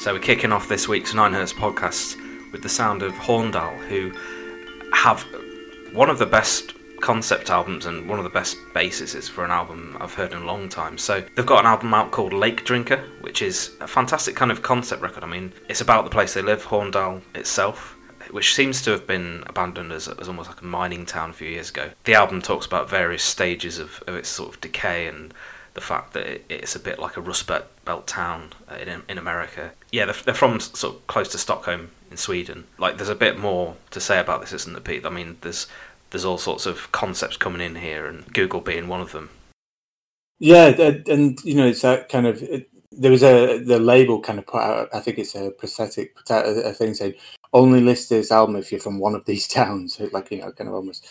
So we're kicking off this week's Nine Hertz podcast with the sound of Horndal, who have one of the best concept albums and one of the best bases for an album I've heard in a long time. So they've got an album out called Lake Drinker, which is a fantastic kind of concept record. I mean, it's about the place they live, Horndal itself. Which seems to have been abandoned as, as almost like a mining town a few years ago. The album talks about various stages of, of its sort of decay and the fact that it, it's a bit like a Rust Belt town uh, in, in America. Yeah, they're, they're, from sort of close to Stockholm in Sweden. Like, there's a bit more to say about this, isn't there, Pete? I mean, there's there's all sorts of concepts coming in here, and Google being one of them. Yeah, uh, and you know, it's that kind of. It, there was a the label kind of put out. I think it's a prosthetic a thing saying only list this album if you're from one of these towns. Like you know, kind of almost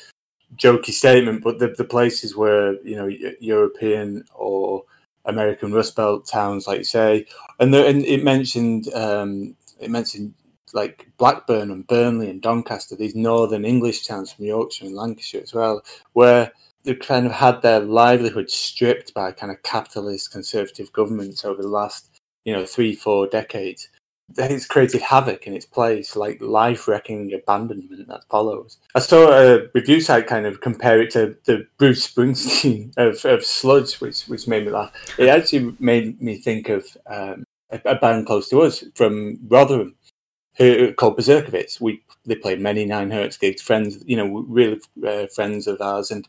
jokey statement, but the the places where you know European or American Rust Belt towns, like you say, and the, and it mentioned um, it mentioned like Blackburn and Burnley and Doncaster, these northern English towns from Yorkshire and Lancashire as well, where they kind of had their livelihood stripped by kind of capitalist conservative governments over the last, you know, three, four decades. It's created havoc in its place, like life wrecking abandonment that follows. I saw a review site kind of compare it to the Bruce Springsteen of, of Sludge, which, which made me laugh. It actually made me think of um, a, a band close to us from Rotherham who called Berserkovitz. We they played many nine hertz gigs. Friends, you know, really uh, friends of ours, and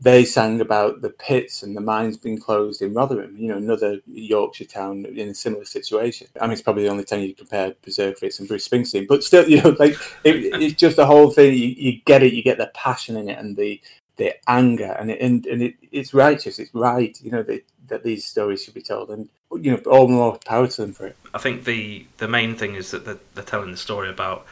they sang about the pits and the mines being closed in Rotherham. You know, another Yorkshire town in a similar situation. I mean, it's probably the only time you compare Berserkovitz and Bruce Springsteen, but still, you know, like it, it's just the whole thing. You, you get it. You get the passion in it and the the anger, and it, and, and it, it's righteous. It's right. You know that that these stories should be told, and you know, all the more power to them for it. I think the the main thing is that they're, they're telling the story about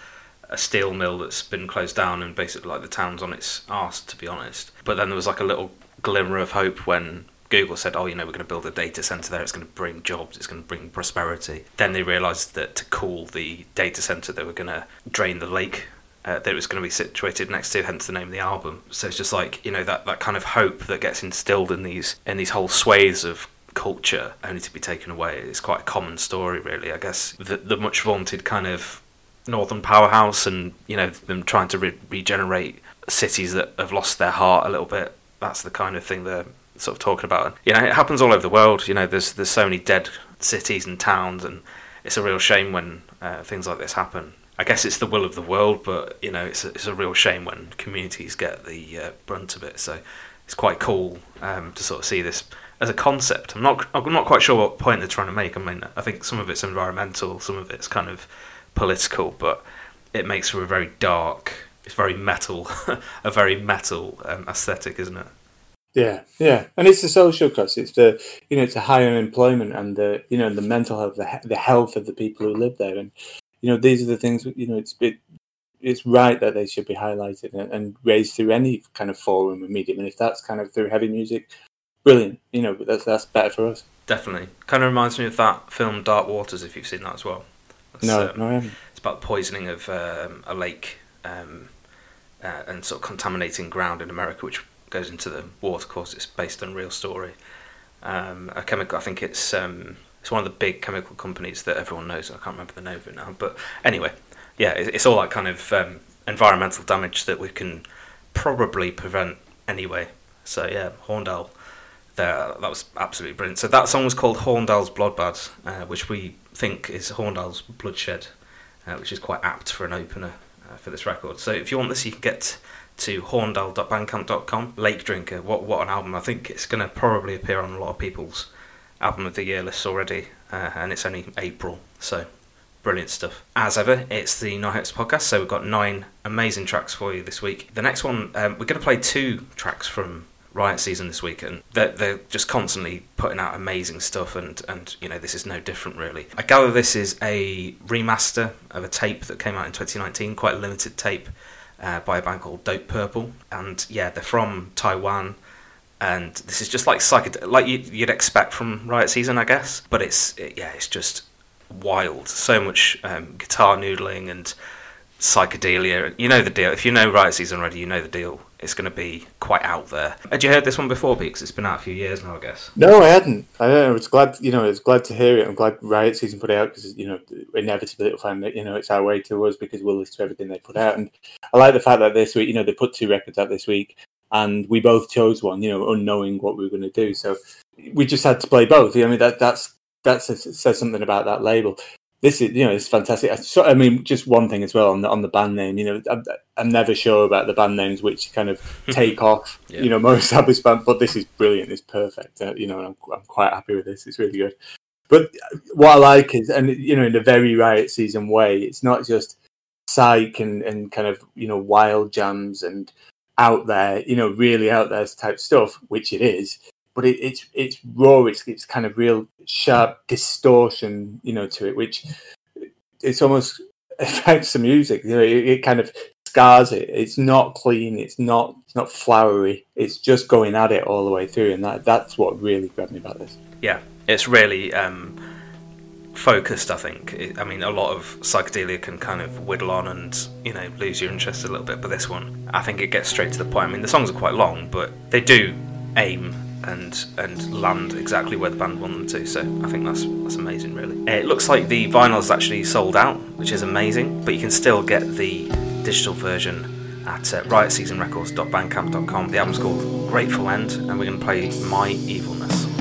a steel mill that's been closed down and basically like the town's on its arse, to be honest. But then there was like a little glimmer of hope when Google said, "Oh, you know, we're going to build a data center there. It's going to bring jobs. It's going to bring prosperity." Then they realised that to cool the data center, they were going to drain the lake uh, that it was going to be situated next to, hence the name of the album. So it's just like you know that, that kind of hope that gets instilled in these in these whole swathes of culture only to be taken away. It's quite a common story, really. I guess the, the much vaunted kind of northern powerhouse, and you know them trying to re- regenerate cities that have lost their heart a little bit. That's the kind of thing they're sort of talking about. You know, it happens all over the world. You know, there's there's so many dead cities and towns, and it's a real shame when uh, things like this happen. I guess it's the will of the world, but you know, it's a, it's a real shame when communities get the uh, brunt of it. So it's quite cool um, to sort of see this as a concept. I'm not I'm not quite sure what point they're trying to make. I mean, I think some of it's environmental, some of it's kind of political, but it makes for a very dark, it's very metal, a very metal um, aesthetic, isn't it? Yeah, yeah, and it's the social cost. It's the you know it's a high unemployment and the you know the mental health, the the health of the people who live there, and you know these are the things you know it's it, it's right that they should be highlighted and, and raised through any kind of forum or medium, and if that's kind of through heavy music, brilliant. You know, that's that's better for us. Definitely, kind of reminds me of that film Dark Waters. If you've seen that as well. No, no, I haven't. It's about poisoning of um, a lake um, uh, and sort of contaminating ground in America, which goes into the water course. It's based on real story. Um, a chemical, I think it's um, it's one of the big chemical companies that everyone knows. I can't remember the name of it now, but anyway, yeah, it's all that kind of um, environmental damage that we can probably prevent anyway. So yeah, Horndal there. That was absolutely brilliant. So that song was called Horndal's Blodbad, uh, which we think is Horndal's Bloodshed, uh, which is quite apt for an opener uh, for this record. So if you want this, you can get to horndal.bandcamp.com. Lake Drinker, what what an album! I think it's going to probably appear on a lot of people's album of the year lists already, uh, and it's only April, so brilliant stuff. As ever, it's the Nine Hertz podcast, so we've got nine amazing tracks for you this week. The next one, um, we're going to play two tracks from Riot Season this week, and they're, they're just constantly putting out amazing stuff, and, and you know this is no different really. I gather this is a remaster of a tape that came out in 2019, quite a limited tape uh, by a band called Dope Purple, and yeah, they're from Taiwan, and this is just like psychedelic, like you'd expect from Riot Season, I guess, but it's it, yeah, it's just wild. So much um, guitar noodling and psychedelia. You know the deal. If you know Riot Season already, you know the deal it's going to be quite out there. Had you heard this one before, because it's been out a few years now, I guess. No, I hadn't. I, uh, I was glad, you know, I was glad to hear it. I'm glad Riot Season put it out because, you know, inevitably it'll find that, you know, it's our way to us because we'll listen to everything they put out. And I like the fact that this week, you know, they put two records out this week and we both chose one, you know, unknowing what we were going to do. So we just had to play both. You know, I mean, that that's that says something about that label this is you know it's fantastic. So, I mean, just one thing as well on the on the band name. You know, I'm, I'm never sure about the band names which kind of take off. Yeah. You know, most established band, but this is brilliant. It's perfect. Uh, you know, I'm I'm quite happy with this. It's really good. But what I like is, and you know, in a very Riot Season way, it's not just psych and and kind of you know wild jams and out there, you know, really out there type stuff, which it is but it, it's it's raw. It's it's kind of real sharp distortion, you know, to it, which it's almost affects the music. You know, it, it kind of scars it. It's not clean. It's not it's not flowery. It's just going at it all the way through, and that that's what really grabbed me about this. Yeah, it's really. Um, focused i think i mean a lot of psychedelia can kind of whittle on and you know lose your interest a little bit but this one i think it gets straight to the point i mean the songs are quite long but they do aim and and land exactly where the band want them to. So I think that's that's amazing, really. It looks like the vinyl is actually sold out, which is amazing. But you can still get the digital version at uh, riotseasonrecords.bandcamp.com. The album's called Grateful End, and we're going to play My Evilness.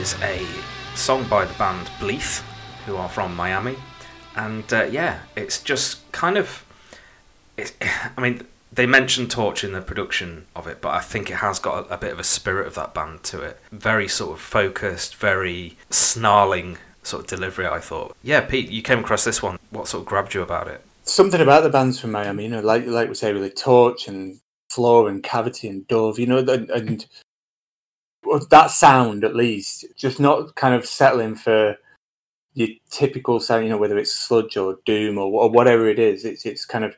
Is a song by the band Bleeth, who are from Miami, and uh, yeah, it's just kind of. I mean, they mentioned Torche in the production of it, but I think it has got a, a, bit of a spirit of that band to it. Very sort of focused, very snarling sort of delivery. I thought. Yeah, Pete, you came across this one. What sort of grabbed you about it? Something about the bands from Miami, you know, like like we say, with Torche and Floor and Cavity and Dove, you know, and, and that sound at least, just not kind of settling for your typical sound, you know, whether it's sludge or doom or, or whatever it is. It's it's kind of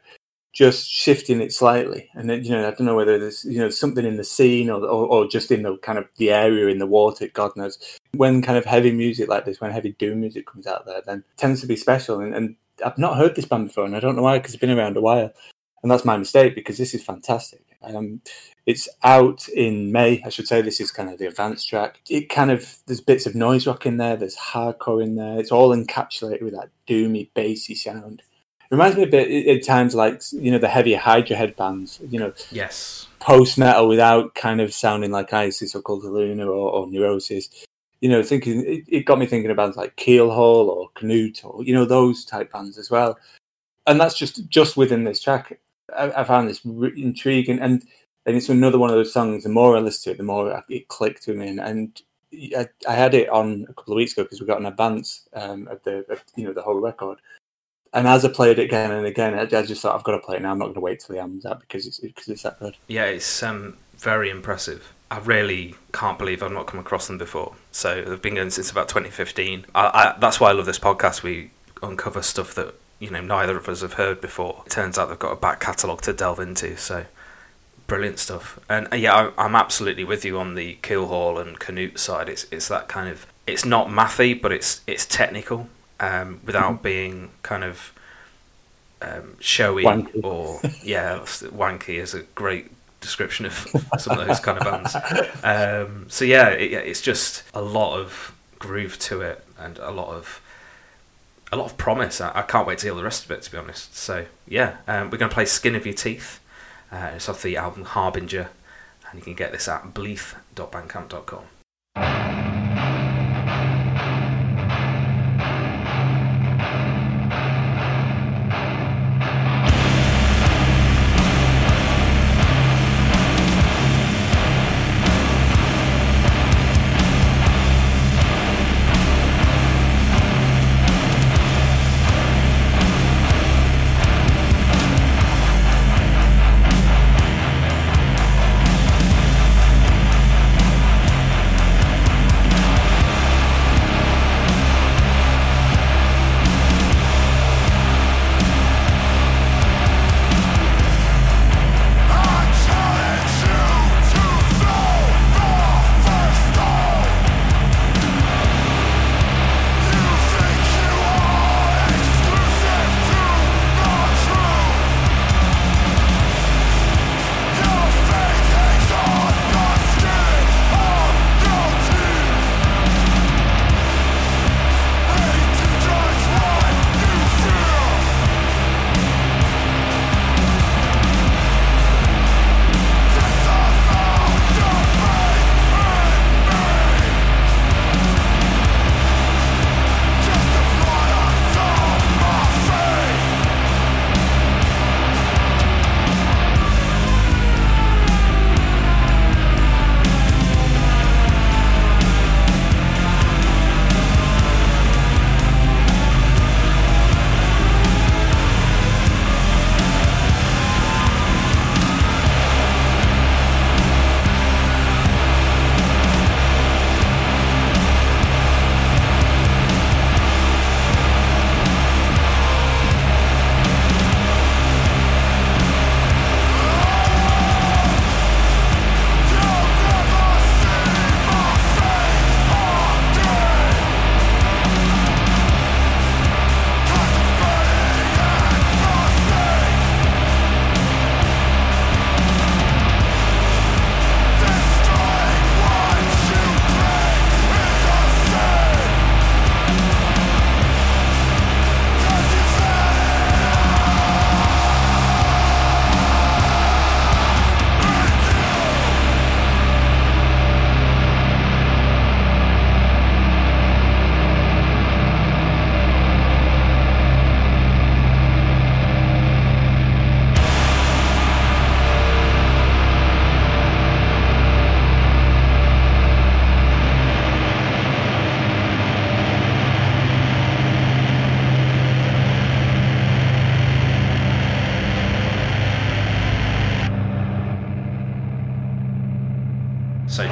just shifting it slightly. And then, you know, I don't know whether there's, you know, something in the scene or, or, or, just in the kind of the area in the water, God knows. When kind of heavy music like this, when heavy doom music comes out there, then tends to be special. And, and I've not heard this band before, and I don't know why, because it's been around a while. And that's my mistake, because this is fantastic. Um, it's out in May, I should say. This is kind of the advanced track. It kind of, there's bits of noise rock in there, there's hardcore in there. It's all encapsulated with that doomy, bassy sound It reminds me a bit at times like you know the heavier Hydra Head bands. You know, yes, post metal without kind of sounding like ISIS or Cult of Luna or, or Neurosis. You know, thinking it, it, got me thinking about like Keelhaul or Knut or you know those type bands as well. And that's just just within this track. I, I found this re- intriguing, and and it's another one of those songs. The more I listen to it, the more it clicked with me, and, and I, I, had it on a couple of weeks ago because we got an advance um, of the of, you know the whole record, and as I played it again and again, I, just thought I've got to play it now. I'm not going to wait till the album's out because it's because it's that good. Yeah, it's um, very impressive. I really can't believe I've not come across them before. So they've been going since about 2015. I, I, that's why I love this podcast. We uncover stuff that you know neither of us have heard before. It turns out they've got a back catalogue to delve into. So brilliant stuff. And uh, yeah, I, am absolutely with you on the Keelhaul and Knut side. It's it's that kind of it's not mathy, but it's it's technical um, without mm-hmm. being kind of um, showy wanky. or yeah, wanky is a great description of some of those kind of bands. Um, so yeah, it, it's just a lot of groove to it and a lot of a lot of promise. I, I, can't wait to hear the rest of it, to be honest. So yeah, um, we're going to play "Skin of Your Teeth." Uh, it's off the album Harbinger, and you can get this at bleeth.bandcamp.com.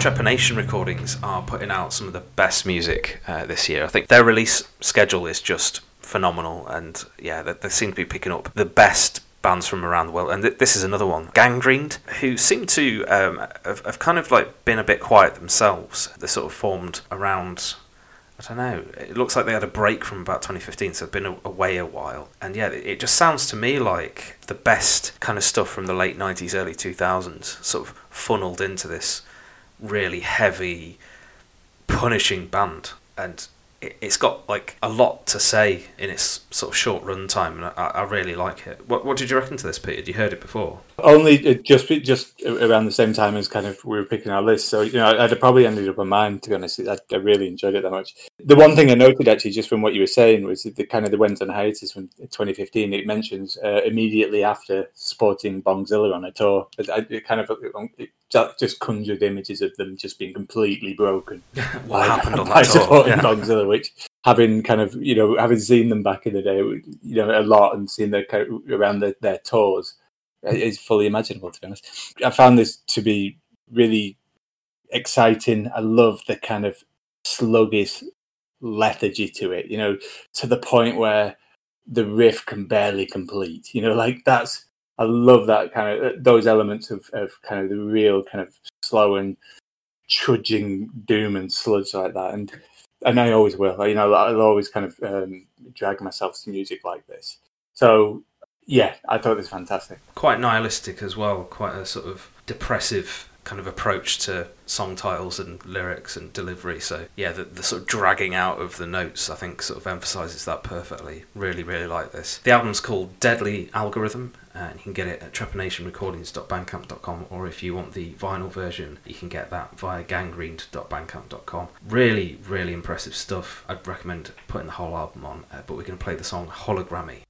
Trepanation Recordings are putting out some of the best music uh, this year. I think their release schedule is just phenomenal, and yeah, they, they seem to be picking up the best bands from around the world. And th- this is another one, Gangrened, who seem to um, have, have kind of like been a bit quiet themselves. They sort of formed around I don't know. It looks like they had a break from about 2015, so they've been away a while. And yeah, it just sounds to me like the best kind of stuff from the late 90s, early 2000s, sort of funneled into this really heavy, punishing band. And it's got like a lot to say in its sort of short run time, and I, I, really like it. What, what did you reckon to this, Peter? You heard it before? Only just just around the same time as kind of we were picking our list, so you know I'd probably ended up on mine. To be honest, I, I, really enjoyed it that much. The one thing I noted actually, just from what you were saying, was the kind of the went on hiatus from 2015. It mentions uh, immediately after supporting Bongzilla on a tour. It, it kind of it just conjured images of them just being completely broken. what happened on that tour? Yeah. Bongzilla, which having kind of you know having seen them back in the day, you know a lot and seen their around the, their tours, is fully imaginable. To be honest, I found this to be really exciting. I love the kind of sluggish lethargy to it. You know, to the point where the riff can barely complete. You know, like that's I love that kind of uh, those elements of, of kind of the real kind of slow and trudging doom and sludge like that. And and I always will. You know, I'll always kind of um, drag myself to music like this. So yeah, I thought it was fantastic. Quite nihilistic as well. Quite a sort of depressive kind of approach to song titles and lyrics and delivery. So yeah, the, the sort of dragging out of the notes, I think, sort of emphasises that perfectly. Really, really like this. The album's called Deadly Algorithm, and you can get it at trepanationrecordings.bandcamp.com, or if you want the vinyl version, you can get that via gangrened.bandcamp.com. Really, really impressive stuff. I'd recommend putting the whole album on, uh, but we're going to play the song Hologrammi.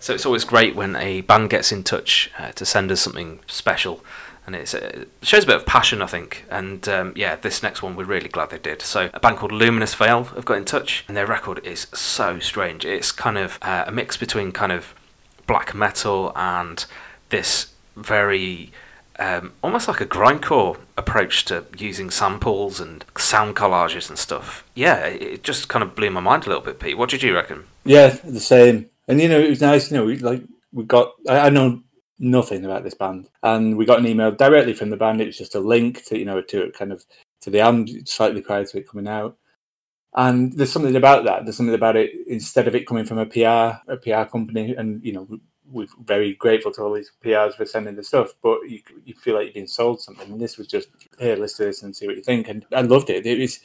So it's always great when a band gets in touch uh, to send us something special. And uh, it shows a bit of passion, I think. And um, yeah, this next one, we're really glad they did. So, a band called Luminous Veil have got in touch, and their record is so strange. It's kind of uh, a mix between kind of black metal and this very um, almost like a grindcore approach to using samples and sound collages and stuff. Yeah, it just kind of blew my mind a little bit, Pete. What did you reckon? Yeah, the same. And you know, it was nice. You know, we, like we got. I, I know nothing about this band, and we got an email directly from the band. It was just a link to you know to kind of to the album slightly prior to it coming out. And there's something about that. There's something about it instead of it coming from a PR a PR company, and you know we're very grateful to all these PRs for sending the stuff, but you, you feel like you've been sold something. And this was just, here, listen to this and see what you think. And I loved it. It was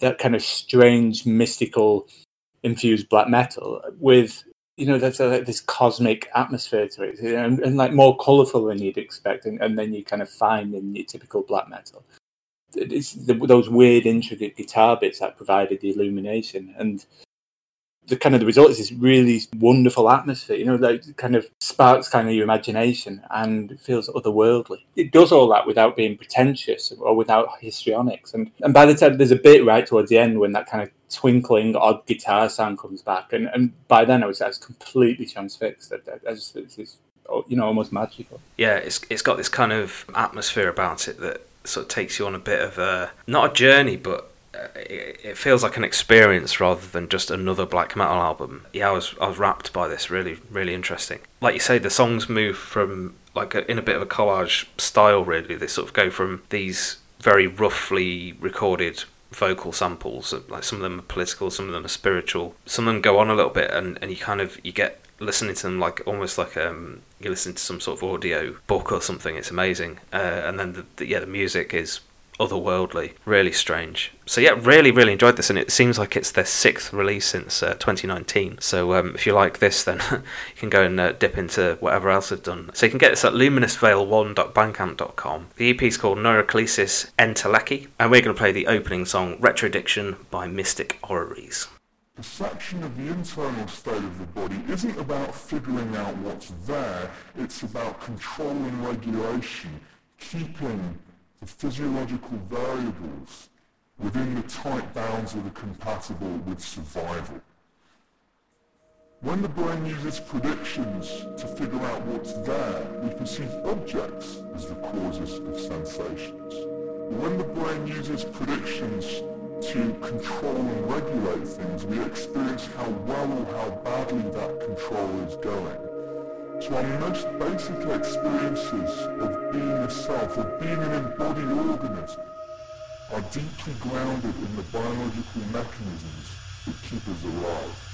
that kind of strange, mystical, infused black metal with, you know, there's a, this cosmic atmosphere to it and, and like more colorful than you'd expect. And, and, then you kind of find in your typical black metal. It's the, those weird, intricate guitar bits that provided the illumination. And the kind of the result is this really wonderful atmosphere, you know, that kind of sparks kind of your imagination and feels otherworldly. It does all that without being pretentious or without histrionics. And and by the time there's a bit right towards the end when that kind of twinkling odd guitar sound comes back, and, and by then I was, I was completely transfixed. I, I just, it's, you know, almost magical. Yeah, it's it's got this kind of atmosphere about it that sort of takes you on a bit of a not a journey, but it, feels like an experience rather than just another black metal album. Yeah, I was I was wrapped by this. Really, really interesting. Like you say, the songs move from like a, in a bit of a collage style. Really, they sort of go from these very roughly recorded vocal samples. Like some of them are political, some of them are spiritual. Some of them go on a little bit, and, and you kind of you get listening to them like almost like um you listen to some sort of audio book or something. It's amazing. Uh, and then the, the, yeah, the music is otherworldly, really strange. So yeah, really, really enjoyed this, and it seems like it's their sixth release since uh, 2019. So um, if you like this, then you can go and uh, dip into whatever else they've done. So you can get this at luminousveil1.bandcamp.com. The EP is called Neuroclesis Enteleki, and we're going to play the opening song Retrodiction by Mystic Orreries. Perception of the internal state of the body isn't about figuring out what's there, it's about control and regulation, keeping physiological variables within the tight bounds that are compatible with survival. When the brain uses predictions to figure out what's there, we perceive objects as the causes of sensations. When the brain uses predictions to control and regulate things, we experience how well or how badly that control is going. So our most basic experiences of being a self, of being an embodied organism, are deeply grounded in the biological mechanisms that keep us alive.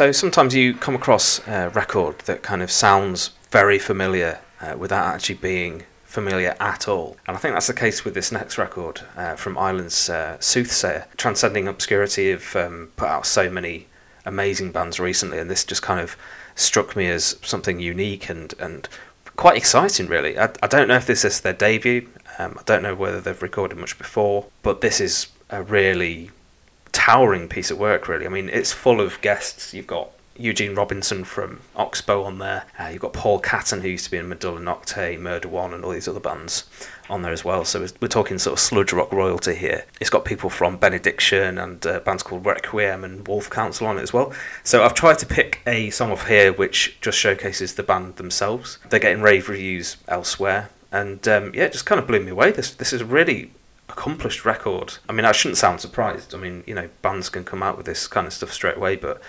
So sometimes you come across a record that kind of sounds very familiar uh, without actually being familiar at all. And I think that's the case with this next record uh, from Ireland's uh, Soothsayer. Transcending Obscurity have um, put out so many amazing bands recently, and this just kind of struck me as something unique and, and quite exciting, really. I, I don't know if this is their debut, um, I don't know whether they've recorded much before, but this is a really towering piece of work, really. I mean, it's full of guests. You've got Eugene Robinson from Oxbow on there. Uh, you've got Paul Catten, who used to be in Medulla Nocte, Murder One, and all these other bands on there as well. So we're talking sort of sludge rock royalty here. It's got people from Benediction and uh, bands called Requiem and Wolf Council on it as well. So I've tried to pick a song off here which just showcases the band themselves. They're getting rave reviews elsewhere. And um, yeah, it just kind of blew me away. This this is really accomplished record. I mean, I shouldn't sound surprised. I mean, you know, bands can come out with this kind of stuff straight away, but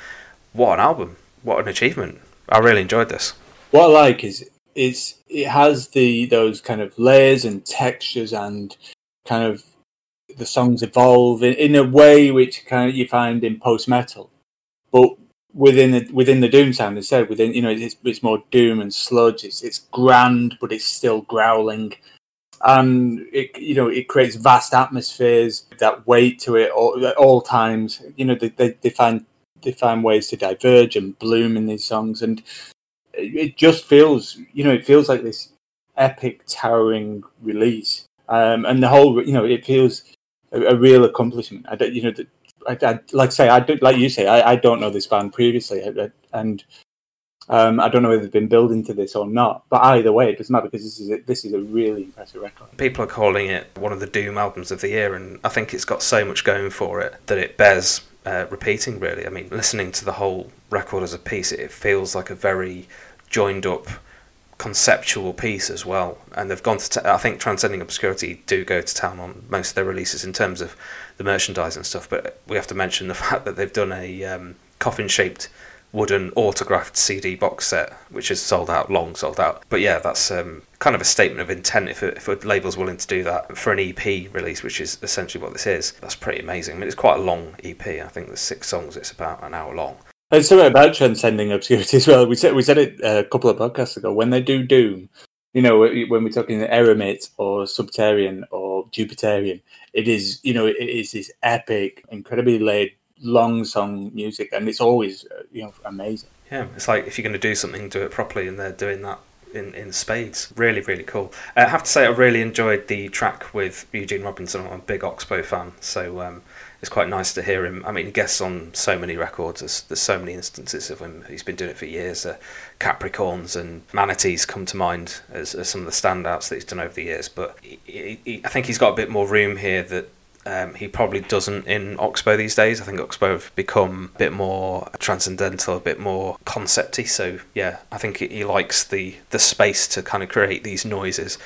what an album! What an achievement! I really enjoyed this. What I like is it's it has the those kind of layers and textures and kind of the songs evolve in, in a way which kind of you find in post metal, but within the within the doom sound instead within you know it's, it's more doom and sludge it's it's grand but it's still growling and it you know it creates vast atmospheres that weight to it all, at all times. You know they, they, they find they find ways to diverge and bloom in these songs. And it just feels you know it feels like this epic towering release. Um, and the whole you know it feels a, a real accomplishment. I don't you know the, I, I, like say, I do, like you say, I, I don't know this band previously, and um, I don't know if they've been building to this or not. But either way, it doesn't matter because this is a, this is a really impressive record. People are calling it one of the Doom albums of the year, and I think it's got so much going for it that it bears uh, repeating. Really, I mean, listening to the whole record as a piece, it feels like a very joined up conceptual piece as well. And they've gone to, t- I think Transcending Obscurity do go to town on most of their releases in terms of the merchandise and stuff. But we have to mention the fact that they've done a um, coffin shaped wooden autographed CD box set, which is sold out, long sold out. But yeah, that's um, kind of a statement of intent if a, if a label's willing to do that for an EP release, which is essentially what this is. That's pretty amazing. I mean, it's quite a long EP. I think there's six songs. It's about an hour long. There's something about transcending obscurity as well. We said we said it a couple of podcasts ago. When they do Doom, you know, when we're talking Eremit or Subterranean or Jupiterian, it is you know it is this epic, incredibly laid, long song music, and it's always uh, you know amazing. Yeah, it's like if you're going to do something, do it properly, and they're doing that in, in spades. Really, really cool. Uh, I have to say, I really enjoyed the track with Eugene Robinson. I'm a big Oxbow fan, so um, it's quite nice to hear him. I mean, he guests on so many records. There's, there's so many instances of him. He's been doing it for years. Uh, Capricorns and Manatees come to mind as, as, some of the standouts that he's done over the years. But he, he, I think he's got a bit more room here that um, he probably doesn't in Oxbow these days. I think Oxbow have become a bit more transcendental, a bit more concepty. So yeah, I think he likes the the space to kind of create these noises.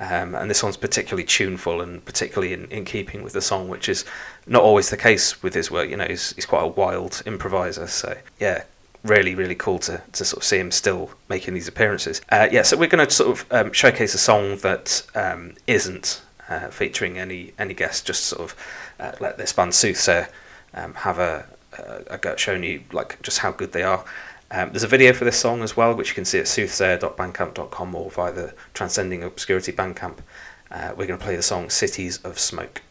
Um, and this one's particularly tuneful and particularly in, in keeping with the song, which is not always the case with his work. You know, he's, he's quite a wild improviser. So, yeah, really, really cool to, to sort of see him still making these appearances. Uh, yeah, so we're going to sort of um, showcase a song that um, not uh, featuring any any guest, just sort of uh, let this band Soothsayer um, have a, a, a go showing you like just how good they are. Um, there's a video for this song as well, which you can see at soothsayer.bandcamp.com or via the Transcending Obscurity Bandcamp. Uh, we're going to play the song Cities of Smoke.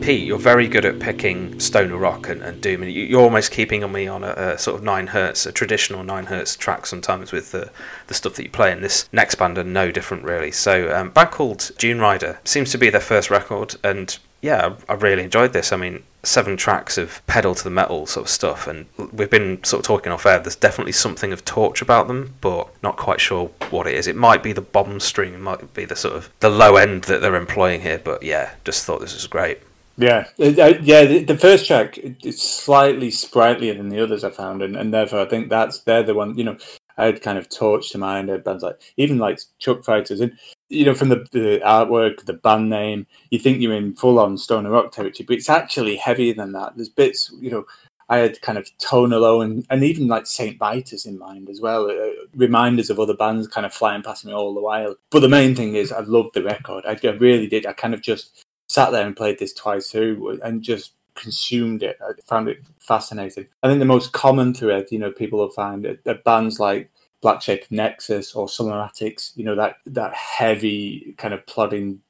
Pete, you're very good at picking Stoner Rock and, and Doom, and you're almost keeping on me on a, a, sort of nine hertz, a traditional nine hertz track sometimes with the, the stuff that you play. And this next band are no different, really. So, um, band called Dunerider seems to be their first record, and yeah, I really enjoyed this. I mean, seven tracks of pedal to the metal sort of stuff, and we've been sort of talking off air. There's definitely something of Torche about them, but not quite sure what it is. It might be the bomb string, it might be the sort of the low end that they're employing here. But yeah, just thought this was great. Yeah, uh, uh yeah. The, the, first track is slightly sprightlier than the others I found, and, and therefore I think that's they're the one. You know, I had kind of torch to mind bands like even like Truckfighters, and you know from the, the artwork, the band name, you think you're in full on stoner rock territory, but it's actually heavier than that. There's bits, you know. I had kind of Tone and, and even like Saint Vitus in mind as well. Uh, reminders of other bands kind of flying past me all the while. But the main thing is, I loved the record. I, I really did. I kind of just sat there and played this twice through and just consumed it. I found it fascinating. I think the most common thread, you know, people will find that bands like Black Shape Nexus or Attics, you know, that that heavy kind of plodding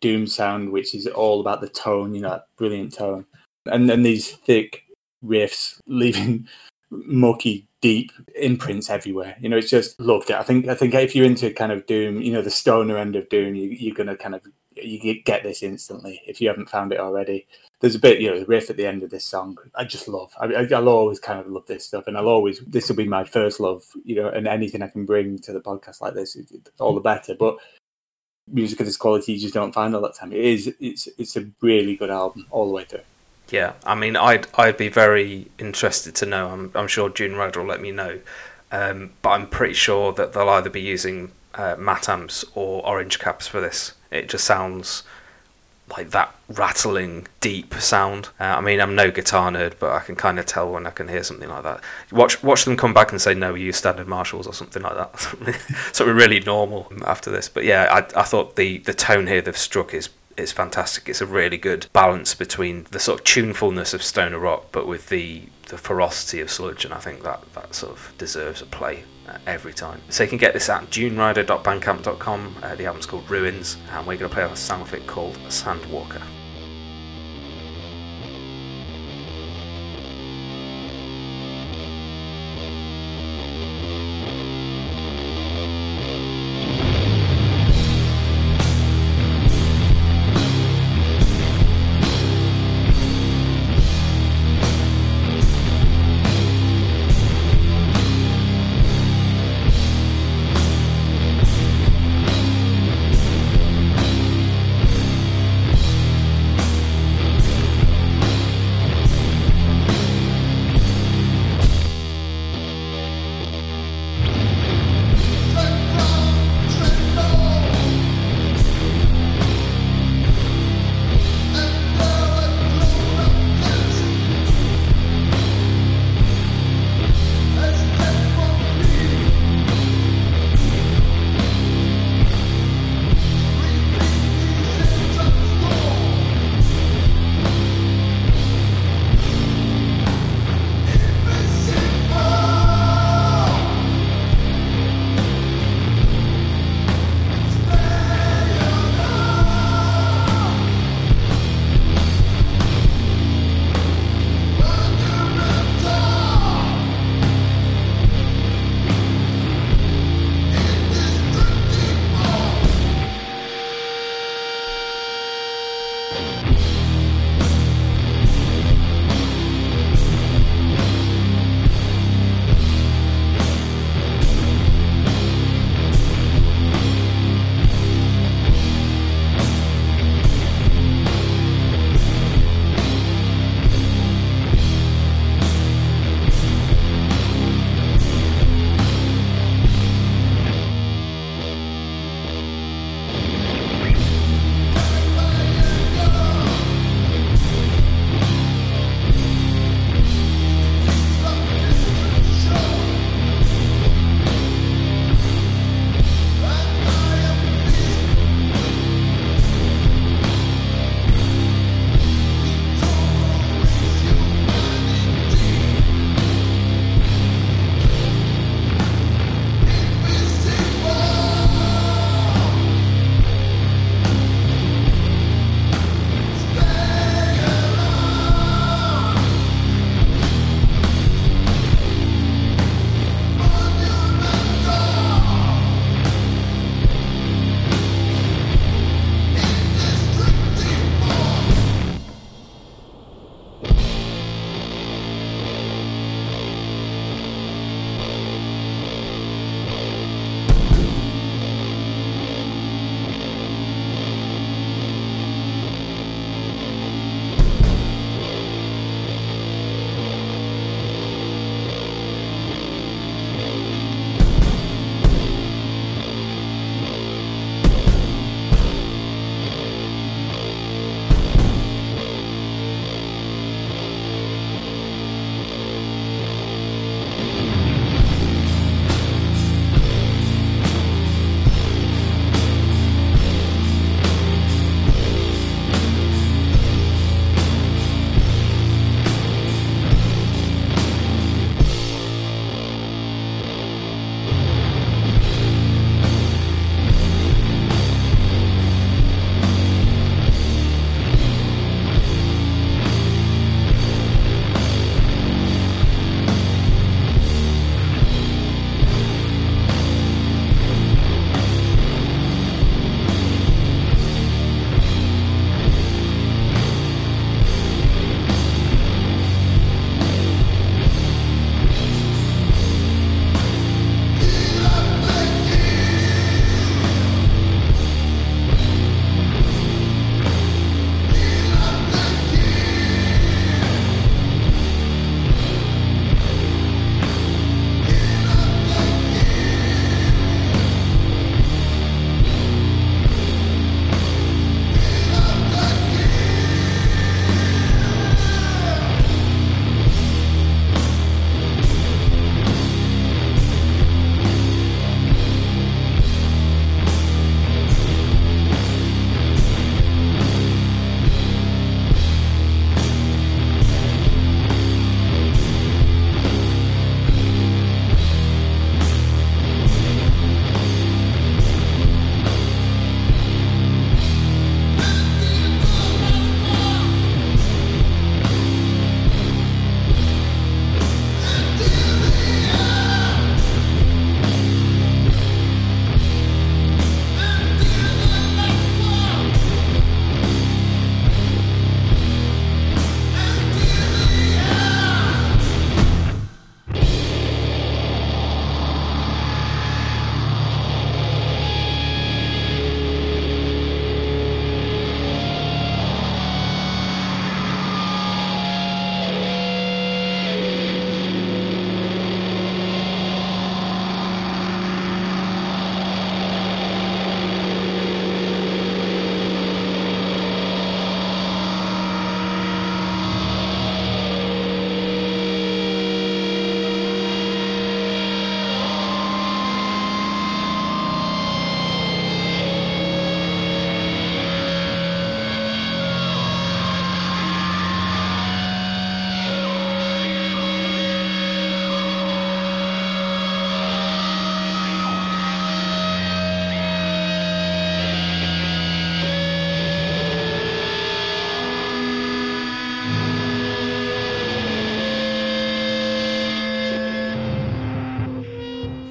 doom sound, which is all about the tone, you know, that brilliant tone, and then these thick riffs leaving murky deep imprints everywhere. You know, it's just loved it. I think I think if you're into kind of doom, you know, the stoner end of doom, you, you're gonna kind of you get this instantly if you haven't found it already there's a bit, you know, the riff at the end of this song. I just love. I, will always kind of love this stuff, and I'll always. This will be my first love, you know, and anything I can bring to the podcast like this, all the better. But music of this quality, you just don't find all that time. It is. It's. It's a really good album all the way through. Yeah, I mean, I'd I'd be very interested to know. I'm I'm sure Dunerider will let me know, um, but I'm pretty sure that they'll either be using uh, Matamps or Orange cabs for this. It just sounds like that rattling deep sound. Uh, I mean, I'm no guitar nerd, but I can kind of tell when I can hear something like that. Watch watch them come back and say no, we use standard Marshalls or something like that. something really normal after this. But yeah, I, I thought the the tone here they've struck is is fantastic. It's a really good balance between the sort of tunefulness of stoner rock, but with the the ferocity of sludge, and I think that that sort of deserves a play uh, every time. So you can get this at dunerider.bandcamp.com. Uh, the album's called Ruins, and we're going to play a song of it called Sand Walker.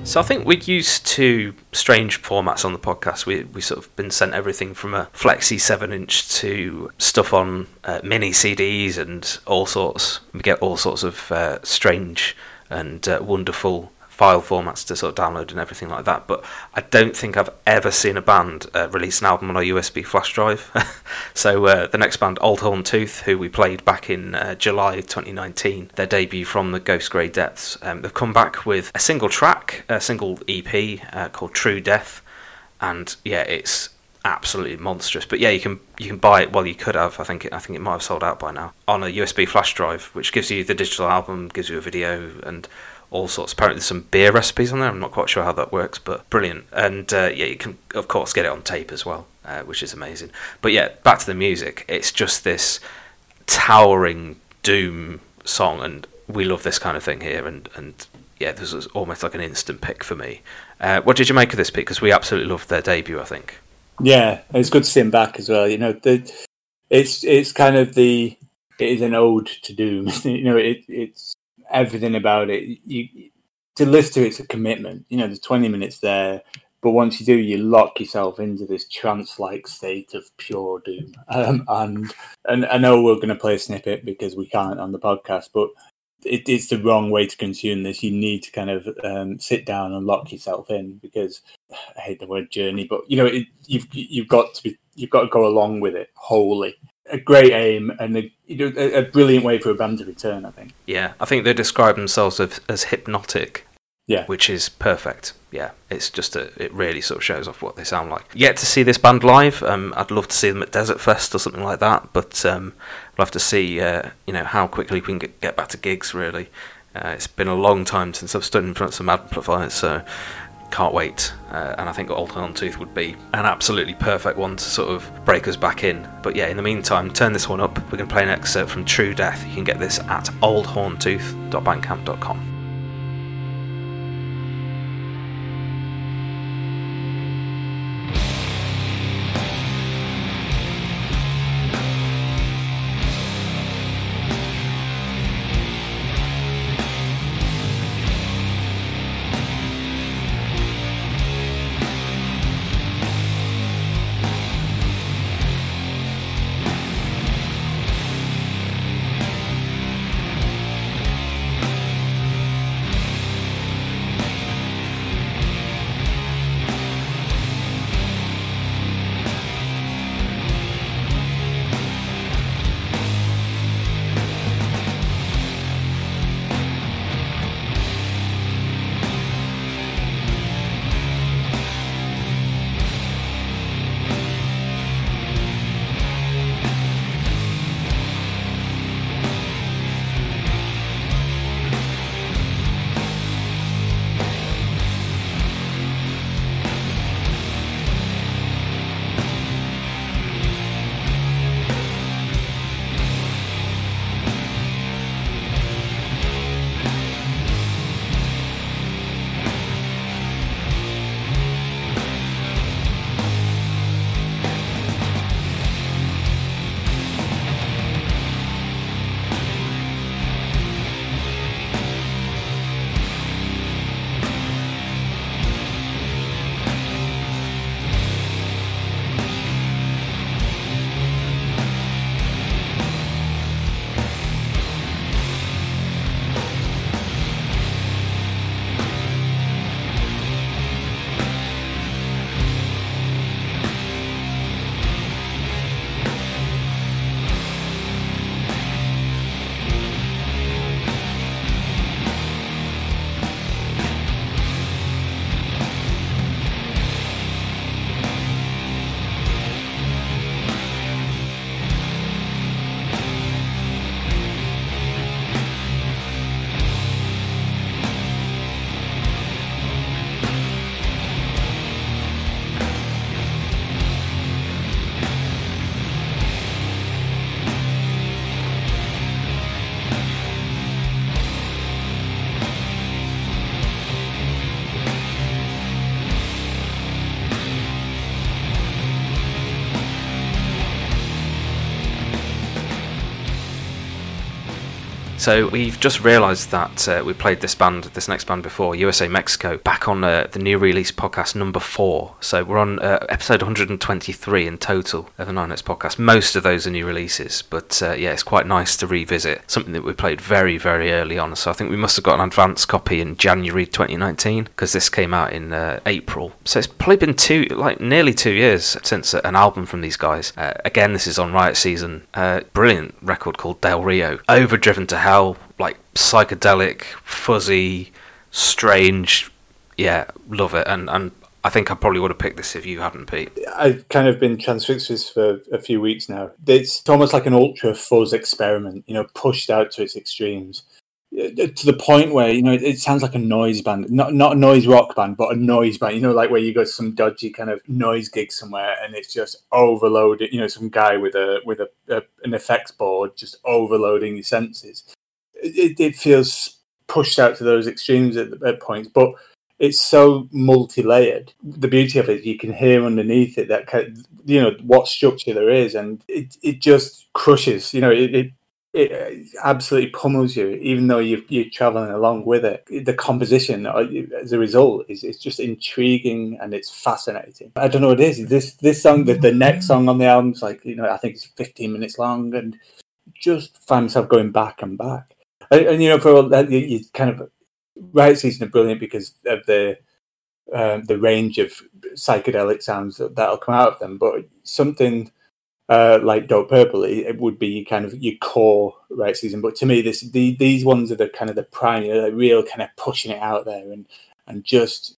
So I think we're used to strange formats on the podcast. We we sort of been sent everything from a flexi seven inch to stuff on uh, mini CDs and all sorts. We get all sorts of uh, strange and uh, wonderful file formats to sort of download and everything like that. But I don't think I've ever seen a band uh, release an album on a USB flash drive. so uh, the next band, Old Horn Tooth, who we played back in uh, July 2019, their debut from the Ghost Grey Depths, um, they've come back with a single track, a single EP uh, called True Death, and yeah, it's absolutely monstrous. But yeah, you can you can buy it. Well, you could have. I think it, I think it might have sold out by now on a USB flash drive, which gives you the digital album, gives you a video, and all sorts. Apparently, there's some beer recipes on there. I'm not quite sure how that works, but brilliant. And uh, yeah, you can of course get it on tape as well, uh, which is amazing. But yeah, back to the music. It's just this towering doom song, and we love this kind of thing here. And and yeah, this was almost like an instant pick for me. Uh, what did you make of this pick? Because we absolutely loved their debut. I think. Yeah, it's good to see him back as well. You know, the, it's it's kind of the it is an ode to doom. you know, it, it's everything about it. You to listen to it's a commitment. You know, there's 20 minutes there, but once you do, you lock yourself into this trance-like state of pure doom. Um, and and I know we're going to play a snippet because we can't on the podcast, but it, it's the wrong way to consume this. You need to kind of um, sit down and lock yourself in because I hate the word journey, but you know, it, you've you've got to be you've got to go along with it wholly a great aim and a, you know, a, a, brilliant way for a band to return. I think. Yeah, I think they describe themselves as, as hypnotic. Yeah, which is perfect. Yeah, it's just a, it really sort of shows off what they sound like. Yet to see this band live. Um, I'd love to see them at Desert Fest or something like that, but um, we'll have to see. Uh, you know how quickly we can get, get back to gigs. Really, uh, it's been a long time since I've stood in front of some amplifiers, so can't wait. Uh, and I think Old Tooth would be an absolutely perfect one to sort of break us back in. But yeah, in the meantime, turn this one up. We're going to play an excerpt from True Death. You can get this at oldhorntooth.bandcamp.com. So we've just realised that uh, we played this band, this next band before, USA Mexico, back on uh, the new release podcast number four. So we're on uh, episode 123 in total of the Nine Notes podcast. Most of those are new releases, but uh, yeah, it's quite nice to revisit something that we played very, very early on. So I think we must have got an advance copy in January 2019 because this came out in uh, April. So it's probably been two, like nearly two years since an album from these guys. Uh, again, this is on Riot Season. brilliant record called Del Rio. Overdriven to hell, like psychedelic, fuzzy, strange. Yeah, love it. And and I think I probably would have picked this if you hadn't, Pete. I've kind of been transfixed with this for a few weeks now. It's almost like an ultra fuzz experiment, you know, pushed out to its extremes. Uh, to the point where you know it, sounds like a noise band, not not a noise rock band, but a noise band. You know, like where you go to some dodgy kind of noise gig somewhere, and it's just overloaded. You know, some guy with a with a, a an effects board just overloading your senses. It, it feels pushed out to those extremes at, at points, but it's so multi-layered. The beauty of it, you can hear underneath it that you know what structure there is, and it it just crushes. You know, it, it it absolutely pummels you, even though you you're traveling along with it. The composition, uh, as a result, is it's just intriguing and it's fascinating. I don't know what it is. This this song, the, the next song on the album, is like you know, I think it's 15 minutes long, and just find myself going back and back. And, and you know, for all that, you, you kind of Riot Season are brilliant because of the um, the range of psychedelic sounds that, that'll come out of them, but something uh, like Dope Purple, it, it, would be kind of your core Riot Season. But to me, this the, these ones are the kind of the prime, you know, real kind of pushing it out there and and just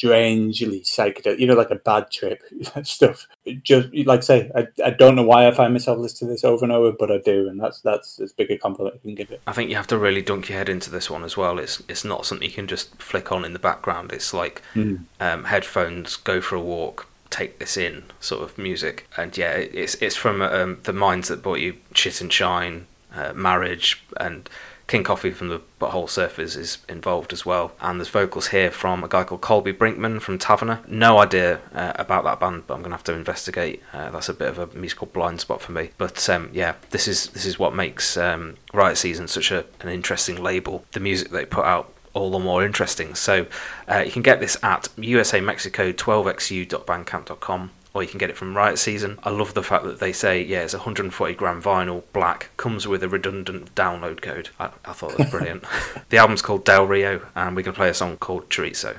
strangely psychedelic, you know, like a bad trip stuff. Just like I say, I, I don't know why I find myself listening to this over and over, but I do, and that's that's as big a compliment I can give it. I think you have to really dunk your head into this one as well. It's it's not something you can just flick on in the background. It's like mm. um, headphones, go for a walk, take this in sort of music. And yeah, it's it's from um, the minds that brought you Shit and Shine, uh, Marriage, and King Coffey from the Butthole Surfers is involved as well. And there's vocals here from a guy called Colby Brinkman from Taverner. No idea uh, about that band, but I'm gonna have to investigate. Uh, that's a bit of a musical blind spot for me. But um, yeah, this is this is what makes um, Riot Season such a, an interesting label. The music they put out all the more interesting. So uh, you can get this at USA Mexico 12xu.bandcamp.com or you can get it from Riot Season. I love the fact that they say, yeah, it's 140 gram vinyl, black, comes with a redundant download code. I, I thought that was brilliant. the album's called Del Rio, and we can play a song called Chorizo.